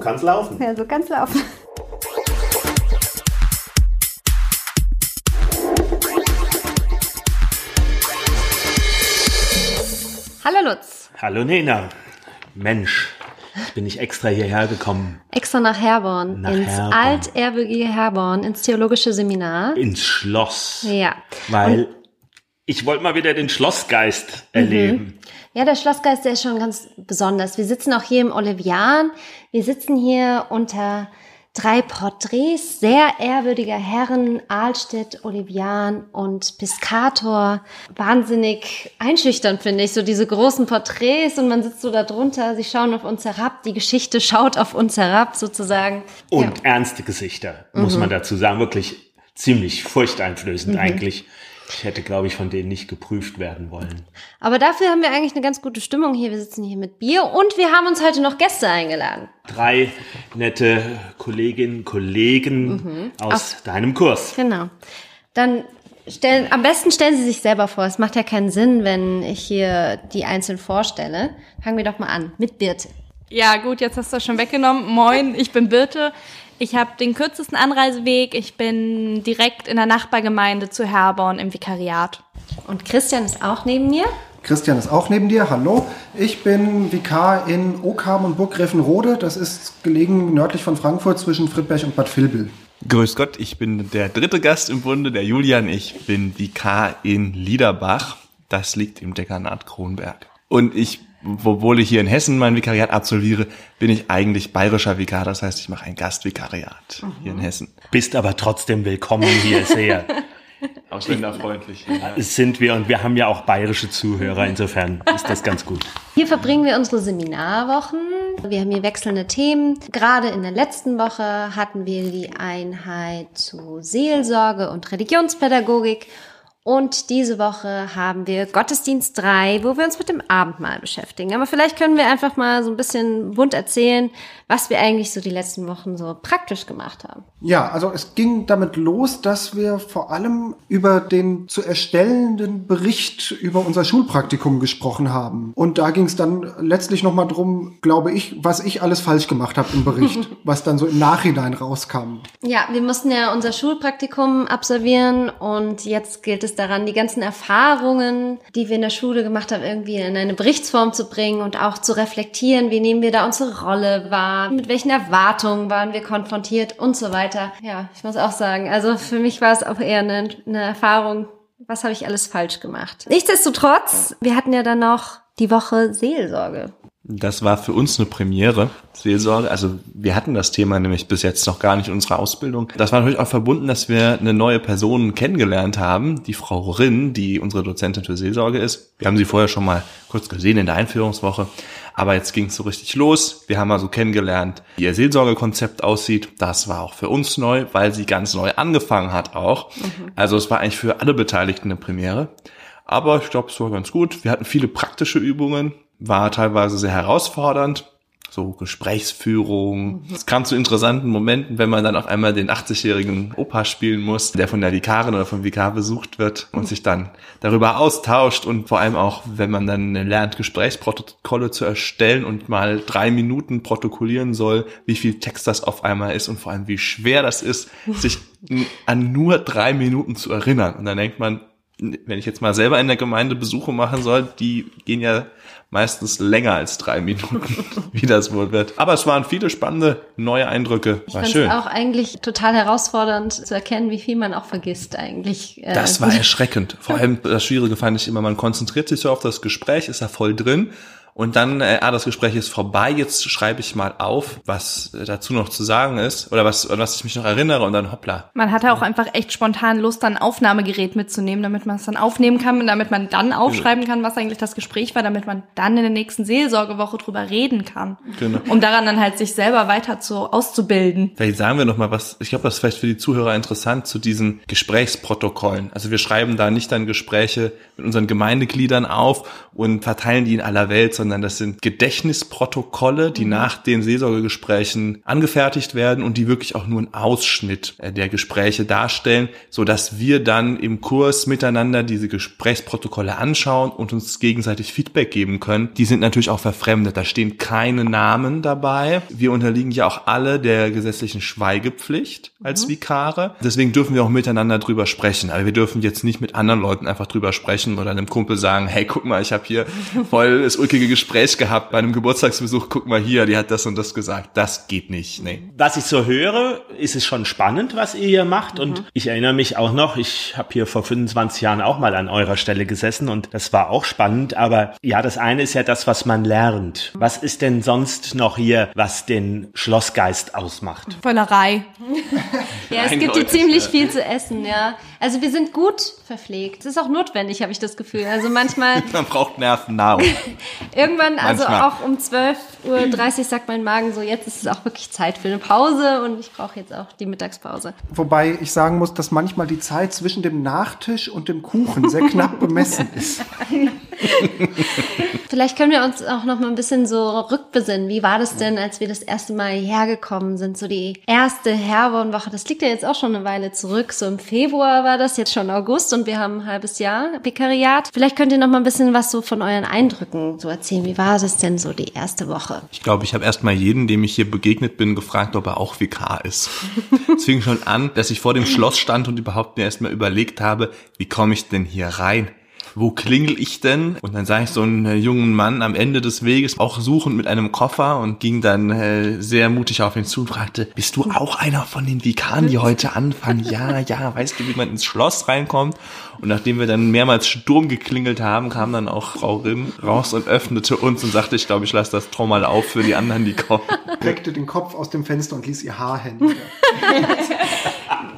kann's laufen. Ja, so kann's laufen. Hallo Lutz. Hallo Nena. Mensch, ich bin nicht extra hierher gekommen. Extra nach Herborn, Nach ins altehrwürdige Herborn, ins theologische Seminar. Ins Schloss. Ja. Weil ich wollte mal wieder den Schlossgeist erleben. Ja, der Schlossgeist, der ist schon ganz besonders. Wir sitzen auch hier im Olivian. Wir sitzen hier unter drei Porträts sehr ehrwürdiger Herren, Ahlstedt, Olivian und Piscator. Wahnsinnig einschüchternd, finde ich, so diese großen Porträts und man sitzt so da drunter, sie schauen auf uns herab, die Geschichte schaut auf uns herab sozusagen. Und ja. ernste Gesichter, muss man dazu sagen. Wirklich ziemlich furchteinflößend eigentlich. Ich hätte, glaube ich, von denen nicht geprüft werden wollen. Aber dafür haben wir eigentlich eine ganz gute Stimmung hier. Wir sitzen hier mit Bier und wir haben uns heute noch Gäste eingeladen. Drei nette Kolleginnen, Kollegen aus deinem Kurs. Genau. Dann stellen, am besten stellen Sie sich selber vor. Es macht ja keinen Sinn, wenn ich hier die einzeln vorstelle. Fangen wir doch mal an mit Birte. Ja, gut, jetzt hast du das schon weggenommen. Moin, ich bin Birte. Ich habe den kürzesten Anreiseweg. Ich bin direkt in der Nachbargemeinde zu Herborn im Vikariat. Und Christian ist auch neben mir. Christian ist auch neben dir. Hallo. Ich bin Vikar in Okham und Burggräfenrode. Das ist gelegen nördlich von Frankfurt zwischen Friedberg und Bad Vilbel. Grüß Gott, ich bin der dritte Gast im Bunde, der Julian. Ich bin Vikar in Liederbach. Das liegt im Dekanat Kronberg. Und ich, obwohl ich hier in Hessen mein Vikariat absolviere, bin ich eigentlich bayerischer Vikar. Das heißt, ich mache ein Gastvikariat hier in Hessen. Bist aber trotzdem willkommen hier sehr. Ausländerfreundlich. Ja. Sind wir und wir haben ja auch bayerische Zuhörer, insofern ist das ganz gut. Hier verbringen wir unsere Seminarwochen. Wir haben hier wechselnde Themen. Gerade in der letzten Woche hatten wir die Einheit zu Seelsorge und Religionspädagogik. Und diese Woche haben wir Gottesdienst 3, wo wir uns mit dem Abendmahl beschäftigen. Aber vielleicht können wir einfach mal so ein bisschen bunt erzählen, was wir eigentlich so die letzten Wochen so praktisch gemacht haben. Ja, also es ging damit los, dass wir vor allem über den zu erstellenden Bericht über unser Schulpraktikum gesprochen haben. Und da ging es dann letztlich nochmal drum, glaube ich, was ich alles falsch gemacht habe im Bericht, was dann so im Nachhinein rauskam. Ja, wir mussten ja unser Schulpraktikum absolvieren und jetzt gilt es daran, die ganzen Erfahrungen, die wir in der Schule gemacht haben, irgendwie in eine Berichtsform zu bringen und auch zu reflektieren, wie nehmen wir da unsere Rolle wahr, mit welchen Erwartungen waren wir konfrontiert und so weiter. Ja, ich muss auch sagen, also für mich war es auch eher eine, eine Erfahrung, was habe ich alles falsch gemacht. Nichtsdestotrotz, wir hatten ja dann noch die Woche Seelsorge. Das war für uns eine Premiere, Seelsorge. Also wir hatten das Thema nämlich bis jetzt noch gar nicht in unserer Ausbildung. Das war natürlich auch verbunden, dass wir eine neue Person kennengelernt haben, die Frau Rinn, die unsere Dozentin für Seelsorge ist. Wir haben sie vorher schon mal kurz gesehen in der Einführungswoche. Aber jetzt ging es so richtig los. Wir haben also kennengelernt, wie ihr Seelsorgekonzept aussieht. Das war auch für uns neu, weil sie ganz neu angefangen hat auch. Also es war eigentlich für alle Beteiligten eine Premiere. Aber ich glaube, es war ganz gut. Wir hatten viele praktische Übungen, war teilweise sehr herausfordernd. So Gesprächsführung. Es kam zu interessanten Momenten, wenn man dann auf einmal den 80-jährigen Opa spielen muss, der von der Vikarin oder vom Vikar besucht wird und sich dann darüber austauscht und vor allem auch, wenn man dann lernt, Gesprächsprotokolle zu erstellen und mal drei Minuten protokollieren soll, wie viel Text das auf einmal ist und vor allem wie schwer das ist, sich an nur drei Minuten zu erinnern. Und dann denkt man, wenn ich jetzt mal selber in der Gemeinde Besuche machen soll, die gehen ja meistens länger als drei Minuten, wie das wohl wird. Aber es waren viele spannende neue Eindrücke. Ich War fand es schön. auch eigentlich total herausfordernd zu erkennen, wie viel man auch vergisst eigentlich. Äh, Das war erschreckend. Vor allem das Schwierige fand ich immer, man konzentriert sich so auf das Gespräch, ist da voll drin. Und dann, äh, ah, das Gespräch ist vorbei, jetzt schreibe ich mal auf, was äh, dazu noch zu sagen ist oder was, an was ich mich noch erinnere und dann hoppla. Man hatte auch einfach echt spontan Lust, ein Aufnahmegerät mitzunehmen, damit man es dann aufnehmen kann und damit man dann aufschreiben kann, was eigentlich das Gespräch war, damit man dann in der nächsten Seelsorgewoche drüber reden kann. Genau. Um daran dann halt sich selber weiter zu, auszubilden. Vielleicht sagen wir noch mal was, ich glaube, das ist vielleicht für die Zuhörer interessant, zu diesen Gesprächsprotokollen. Also wir schreiben da nicht dann Gespräche mit unseren Gemeindegliedern auf und verteilen die in aller Welt, sondern sondern das sind Gedächtnisprotokolle, die mhm. nach den Seelsorgegesprächen angefertigt werden und die wirklich auch nur einen Ausschnitt äh, der Gespräche darstellen, so dass wir dann im Kurs miteinander diese Gesprächsprotokolle anschauen und uns gegenseitig Feedback geben können. Die sind natürlich auch verfremdet. Da stehen keine Namen dabei. Wir unterliegen ja auch alle der gesetzlichen Schweigepflicht als mhm. Vikare. Deswegen dürfen wir auch miteinander drüber sprechen. Aber wir dürfen jetzt nicht mit anderen Leuten einfach drüber sprechen oder einem Kumpel sagen, hey, guck mal, ich habe hier voll das ulkige Gespräch gehabt bei einem Geburtstagsbesuch. Guck mal hier, die hat das und das gesagt. Das geht nicht. Nee. Was ich so höre, ist es schon spannend, was ihr hier macht. Mhm. Und ich erinnere mich auch noch, ich habe hier vor 25 Jahren auch mal an eurer Stelle gesessen und das war auch spannend. Aber ja, das eine ist ja das, was man lernt. Was ist denn sonst noch hier, was den Schlossgeist ausmacht? Völlerei. ja, es gibt hier ziemlich viel zu essen, ja. Also wir sind gut verpflegt. Es ist auch notwendig, habe ich das Gefühl. Also manchmal. Man braucht Nervennahrung. Irgendwann, also auch um 12.30 Uhr sagt mein Magen so, jetzt ist es auch wirklich Zeit für eine Pause und ich brauche jetzt auch die Mittagspause. Wobei ich sagen muss, dass manchmal die Zeit zwischen dem Nachtisch und dem Kuchen sehr knapp bemessen ist. Vielleicht können wir uns auch noch mal ein bisschen so rückbesinnen. Wie war das denn, als wir das erste Mal hergekommen sind? So die erste Herbornwoche. Das liegt ja jetzt auch schon eine Weile zurück. So im Februar war das, jetzt schon August und wir haben ein halbes Jahr Vikariat. Vielleicht könnt ihr noch mal ein bisschen was so von euren Eindrücken so erzählen. Wie war es denn so die erste Woche? Ich glaube, ich habe erst mal jeden, dem ich hier begegnet bin, gefragt, ob er auch Vikar ist. es fing schon an, dass ich vor dem Schloss stand und überhaupt mir erst mal überlegt habe, wie komme ich denn hier rein? Wo klingel ich denn? Und dann sah ich so einen äh, jungen Mann am Ende des Weges, auch suchend mit einem Koffer und ging dann äh, sehr mutig auf ihn zu und fragte, bist du auch einer von den Vikaren, die heute anfangen? Ja, ja, weißt du, wie man ins Schloss reinkommt? Und nachdem wir dann mehrmals Sturm geklingelt haben, kam dann auch Frau Rim raus und öffnete uns und sagte, ich glaube, ich lasse das Trommel auf für die anderen, die kommen. Reckte den Kopf aus dem Fenster und ließ ihr Haar hängen.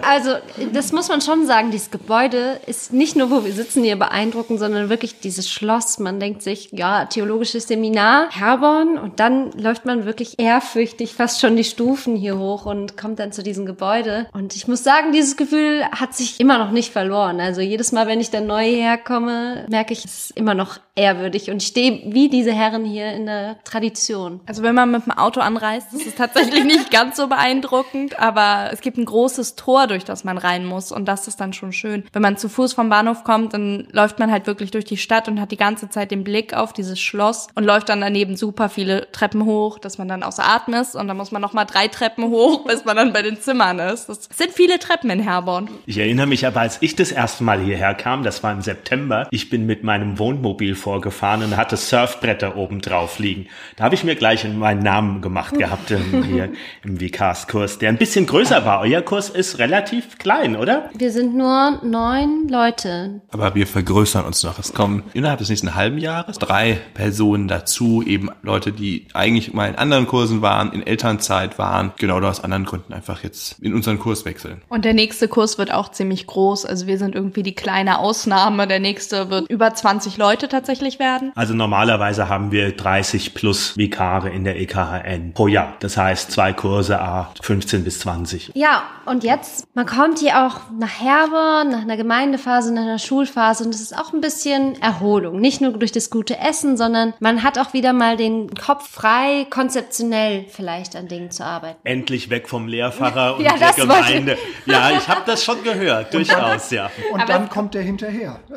Also, das muss man schon sagen, dieses Gebäude ist nicht nur, wo wir sitzen, hier beeindruckend, sondern wirklich dieses Schloss. Man denkt sich, ja, theologisches Seminar, Herborn, und dann läuft man wirklich ehrfürchtig fast schon die Stufen hier hoch und kommt dann zu diesem Gebäude. Und ich muss sagen, dieses Gefühl hat sich immer noch nicht verloren. Also jedes Mal, wenn ich dann neu herkomme, merke ich, es ist immer noch ehrwürdig und ich stehe wie diese Herren hier in der Tradition. Also wenn man mit dem Auto anreist, ist es tatsächlich nicht ganz so beeindruckend, aber es gibt ein großes Tor, durch das man rein muss und das ist dann schon schön. Wenn man zu Fuß vom Bahnhof kommt, dann läuft man halt wirklich durch die Stadt und hat die ganze Zeit den Blick auf dieses Schloss und läuft dann daneben super viele Treppen hoch, dass man dann außer Atem ist und dann muss man noch mal drei Treppen hoch, bis man dann bei den Zimmern ist. Das sind viele Treppen in Herborn. Ich erinnere mich aber, als ich das erste Mal hierher kam, das war im September, ich bin mit meinem Wohnmobil vorgefahren und hatte Surfbretter oben drauf liegen. Da habe ich mir gleich meinen Namen gemacht gehabt ähm, hier im VCAS-Kurs, der ein bisschen größer war. Euer Kurs ist relativ klein, oder? Wir sind nur neun Leute. Aber wir vergrößern uns noch. Es kommen innerhalb des nächsten halben Jahres drei Personen dazu, eben Leute, die eigentlich mal in anderen Kursen waren, in Elternzeit waren, genau aus anderen Gründen einfach jetzt in unseren Kurs wechseln. Und der nächste Kurs wird auch ziemlich groß. Also wir sind irgendwie die kleine Ausnahme. Der nächste wird über 20 Leute tatsächlich werden. Also normalerweise haben wir 30 plus Vikare in der EKHN pro Jahr. Das heißt zwei Kurse, a 15 bis 20. Ja, und jetzt, man kommt hier auch nach Herber, nach einer Gemeindephase, nach einer Schulphase und es ist auch ein bisschen Erholung. Nicht nur durch das gute Essen, sondern man hat auch wieder mal den Kopf frei, konzeptionell vielleicht an Dingen zu arbeiten. Endlich weg vom Lehrfacher und ja, der Gemeinde. Ja, ich habe das schon gehört, durchaus, ja. Und aber dann kommt er hinterher.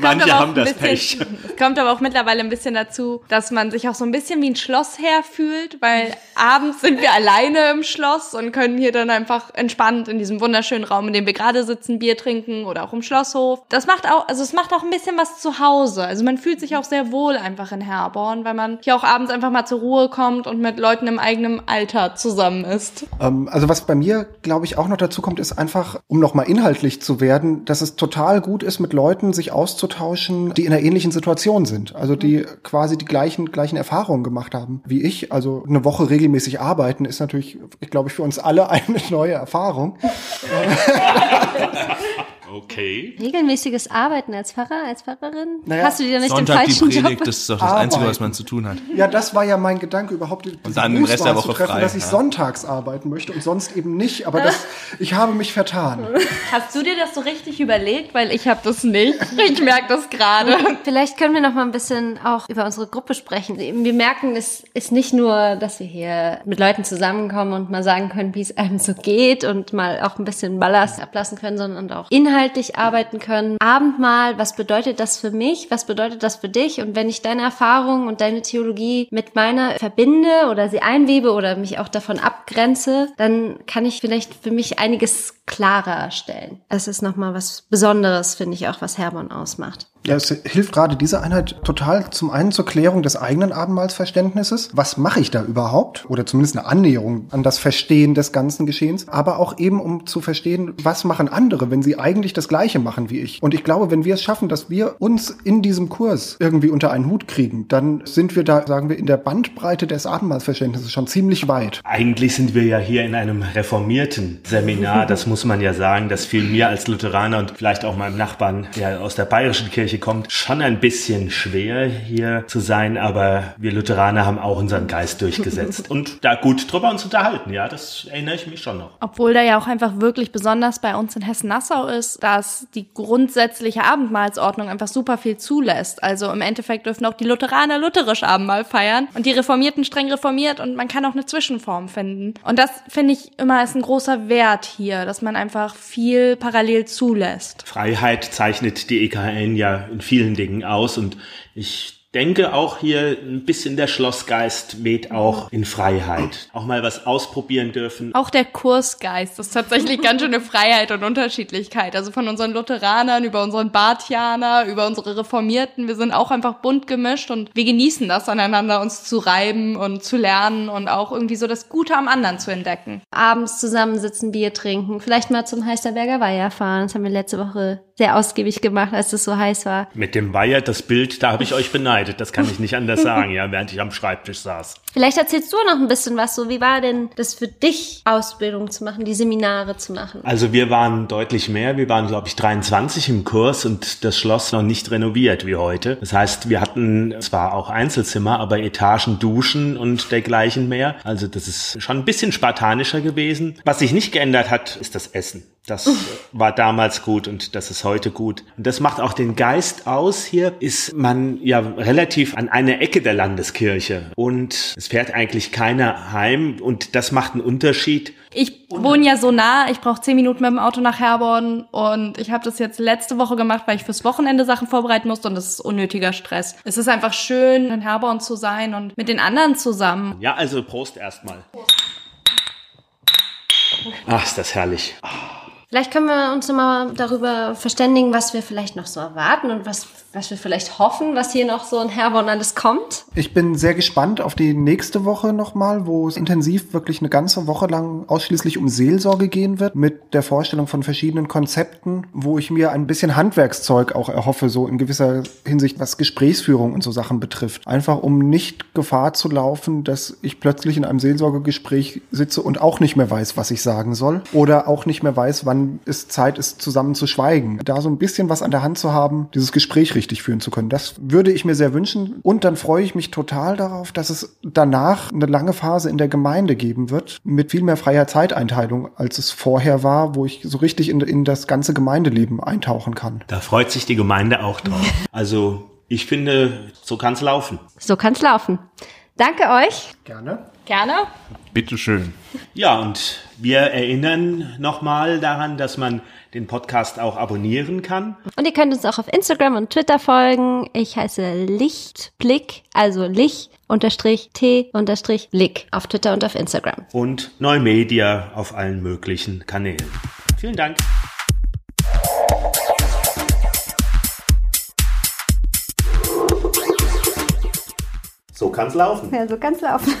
Manche haben das bisschen, Pech. Es kommt aber auch mittlerweile ein bisschen dazu, dass man sich auch so ein bisschen wie ein Schlossherr fühlt, weil abends sind wir alleine im Schloss und können hier dann einfach entspannt in diesem wunderschönen Raum, in dem wir gerade sitzen, Bier trinken oder auch im Schlosshof. Das macht auch, also es macht auch ein bisschen was zu Hause. Also man fühlt sich auch sehr wohl einfach in Herborn, weil man hier auch abends einfach mal zur Ruhe kommt und mit Leuten im eigenen Alter zusammen ist. Ähm, also was bei mir, glaube ich, auch noch dazu kommt, ist einfach, um nochmal inhaltlich zu werden, dass es total gut ist, mit Leuten sich auszutauschen, die in einer ähnlichen Situation sind. Also die quasi die gleichen, gleichen Erfahrungen gemacht haben wie ich. Also eine Woche regelmäßig arbeiten ist natürlich, ich glaube ich, für uns alle eine neue Erfahrung. Okay. Regelmäßiges Arbeiten als Pfarrer, als Pfarrerin? Naja, Hast du dir nicht Sonntag den die falschen Predigt, Job? das ist doch das Einzige, was man zu tun hat. Ja, das war ja mein Gedanke überhaupt, die dann den Rest der Woche zu treffen, frei, dass ich ja. sonntags arbeiten möchte und sonst eben nicht. Aber das, ich habe mich vertan. Hast du dir das so richtig überlegt? Weil ich habe das nicht. Ich merke das gerade. Vielleicht können wir noch mal ein bisschen auch über unsere Gruppe sprechen. Wir merken, es ist nicht nur, dass wir hier mit Leuten zusammenkommen und mal sagen können, wie es einem so geht und mal auch ein bisschen Ballast ablassen können, sondern auch inhaltlich arbeiten können. Abendmahl, was bedeutet das für mich? Was bedeutet das für dich? Und wenn ich deine Erfahrungen und deine Theologie mit meiner verbinde oder sie einwebe oder mich auch davon abgrenze, dann kann ich vielleicht für mich einiges klarer stellen. Es ist nochmal was Besonderes, finde ich auch, was Herborn ausmacht. Ja, es hilft gerade diese Einheit total zum einen zur Klärung des eigenen Abendmahlsverständnisses. Was mache ich da überhaupt? Oder zumindest eine Annäherung an das Verstehen des ganzen Geschehens. Aber auch eben, um zu verstehen, was machen andere, wenn sie eigentlich das Gleiche machen wie ich. Und ich glaube, wenn wir es schaffen, dass wir uns in diesem Kurs irgendwie unter einen Hut kriegen, dann sind wir da, sagen wir, in der Bandbreite des Abendmahlsverständnisses schon ziemlich weit. Eigentlich sind wir ja hier in einem reformierten Seminar, das muss man ja sagen. Das fiel mir als Lutheraner und vielleicht auch meinem Nachbarn, der aus der bayerischen Kirche kommt, schon ein bisschen schwer hier zu sein. Aber wir Lutheraner haben auch unseren Geist durchgesetzt und da gut drüber uns unterhalten. Ja, das erinnere ich mich schon noch. Obwohl da ja auch einfach wirklich besonders bei uns in Hessen-Nassau ist, dass die grundsätzliche Abendmahlsordnung einfach super viel zulässt. Also im Endeffekt dürfen auch die Lutheraner lutherisch Abendmahl feiern und die Reformierten streng reformiert und man kann auch eine Zwischenform finden. Und das finde ich immer ist ein großer Wert hier, dass man einfach viel parallel zulässt. Freiheit zeichnet die EKN ja in vielen Dingen aus und ich denke auch hier ein bisschen der Schlossgeist weht auch in Freiheit. Auch mal was ausprobieren dürfen. Auch der Kursgeist ist tatsächlich ganz schöne Freiheit und Unterschiedlichkeit. Also von unseren Lutheranern über unseren Bartianer, über unsere Reformierten. Wir sind auch einfach bunt gemischt und wir genießen das aneinander, uns zu reiben und zu lernen und auch irgendwie so das Gute am anderen zu entdecken. Abends zusammensitzen, Bier trinken, vielleicht mal zum Heisterberger Weiher fahren. Das haben wir letzte Woche sehr ausgiebig gemacht, als es so heiß war. Mit dem Weiher, das Bild, da habe ich euch beneidet. Das kann ich nicht anders sagen, ja, während ich am Schreibtisch saß. Vielleicht erzählst du noch ein bisschen was so. Wie war denn das für dich, Ausbildung zu machen, die Seminare zu machen? Also wir waren deutlich mehr. Wir waren, glaube ich, 23 im Kurs und das Schloss noch nicht renoviert wie heute. Das heißt, wir hatten zwar auch Einzelzimmer, aber Etagen, Duschen und dergleichen mehr. Also das ist schon ein bisschen spartanischer gewesen. Was sich nicht geändert hat, ist das Essen. Das war damals gut und das ist heute gut. Und das macht auch den Geist aus. Hier ist man ja relativ an einer Ecke der Landeskirche und es fährt eigentlich keiner heim und das macht einen Unterschied. Ich wohne ja so nah, ich brauche zehn Minuten mit dem Auto nach Herborn und ich habe das jetzt letzte Woche gemacht, weil ich fürs Wochenende Sachen vorbereiten musste und das ist unnötiger Stress. Es ist einfach schön, in Herborn zu sein und mit den anderen zusammen. Ja, also Prost erstmal. Ach, ist das herrlich. Vielleicht können wir uns nochmal darüber verständigen, was wir vielleicht noch so erwarten und was, was wir vielleicht hoffen, was hier noch so in Herborn alles kommt. Ich bin sehr gespannt auf die nächste Woche nochmal, wo es intensiv wirklich eine ganze Woche lang ausschließlich um Seelsorge gehen wird, mit der Vorstellung von verschiedenen Konzepten, wo ich mir ein bisschen Handwerkszeug auch erhoffe, so in gewisser Hinsicht, was Gesprächsführung und so Sachen betrifft. Einfach um nicht Gefahr zu laufen, dass ich plötzlich in einem Seelsorgegespräch sitze und auch nicht mehr weiß, was ich sagen soll. Oder auch nicht mehr weiß, wann es Zeit ist, zusammen zu schweigen. Da so ein bisschen was an der Hand zu haben, dieses Gespräch richtig führen zu können. Das würde ich mir sehr wünschen. Und dann freue ich mich total darauf, dass es danach eine lange Phase in der Gemeinde geben wird, mit viel mehr freier Zeiteinteilung, als es vorher war, wo ich so richtig in, in das ganze Gemeindeleben eintauchen kann. Da freut sich die Gemeinde auch drauf. Also ich finde, so kann's laufen. So kann's laufen. Danke euch. Gerne. Gerne. Bitteschön. Ja, und wir erinnern nochmal daran, dass man den Podcast auch abonnieren kann. Und ihr könnt uns auch auf Instagram und Twitter folgen. Ich heiße Lichtblick, also Licht unterstrich T unterstrich Blick auf Twitter und auf Instagram. Und Neumedia auf allen möglichen Kanälen. Vielen Dank. So kann's laufen. Ja, so kann's laufen.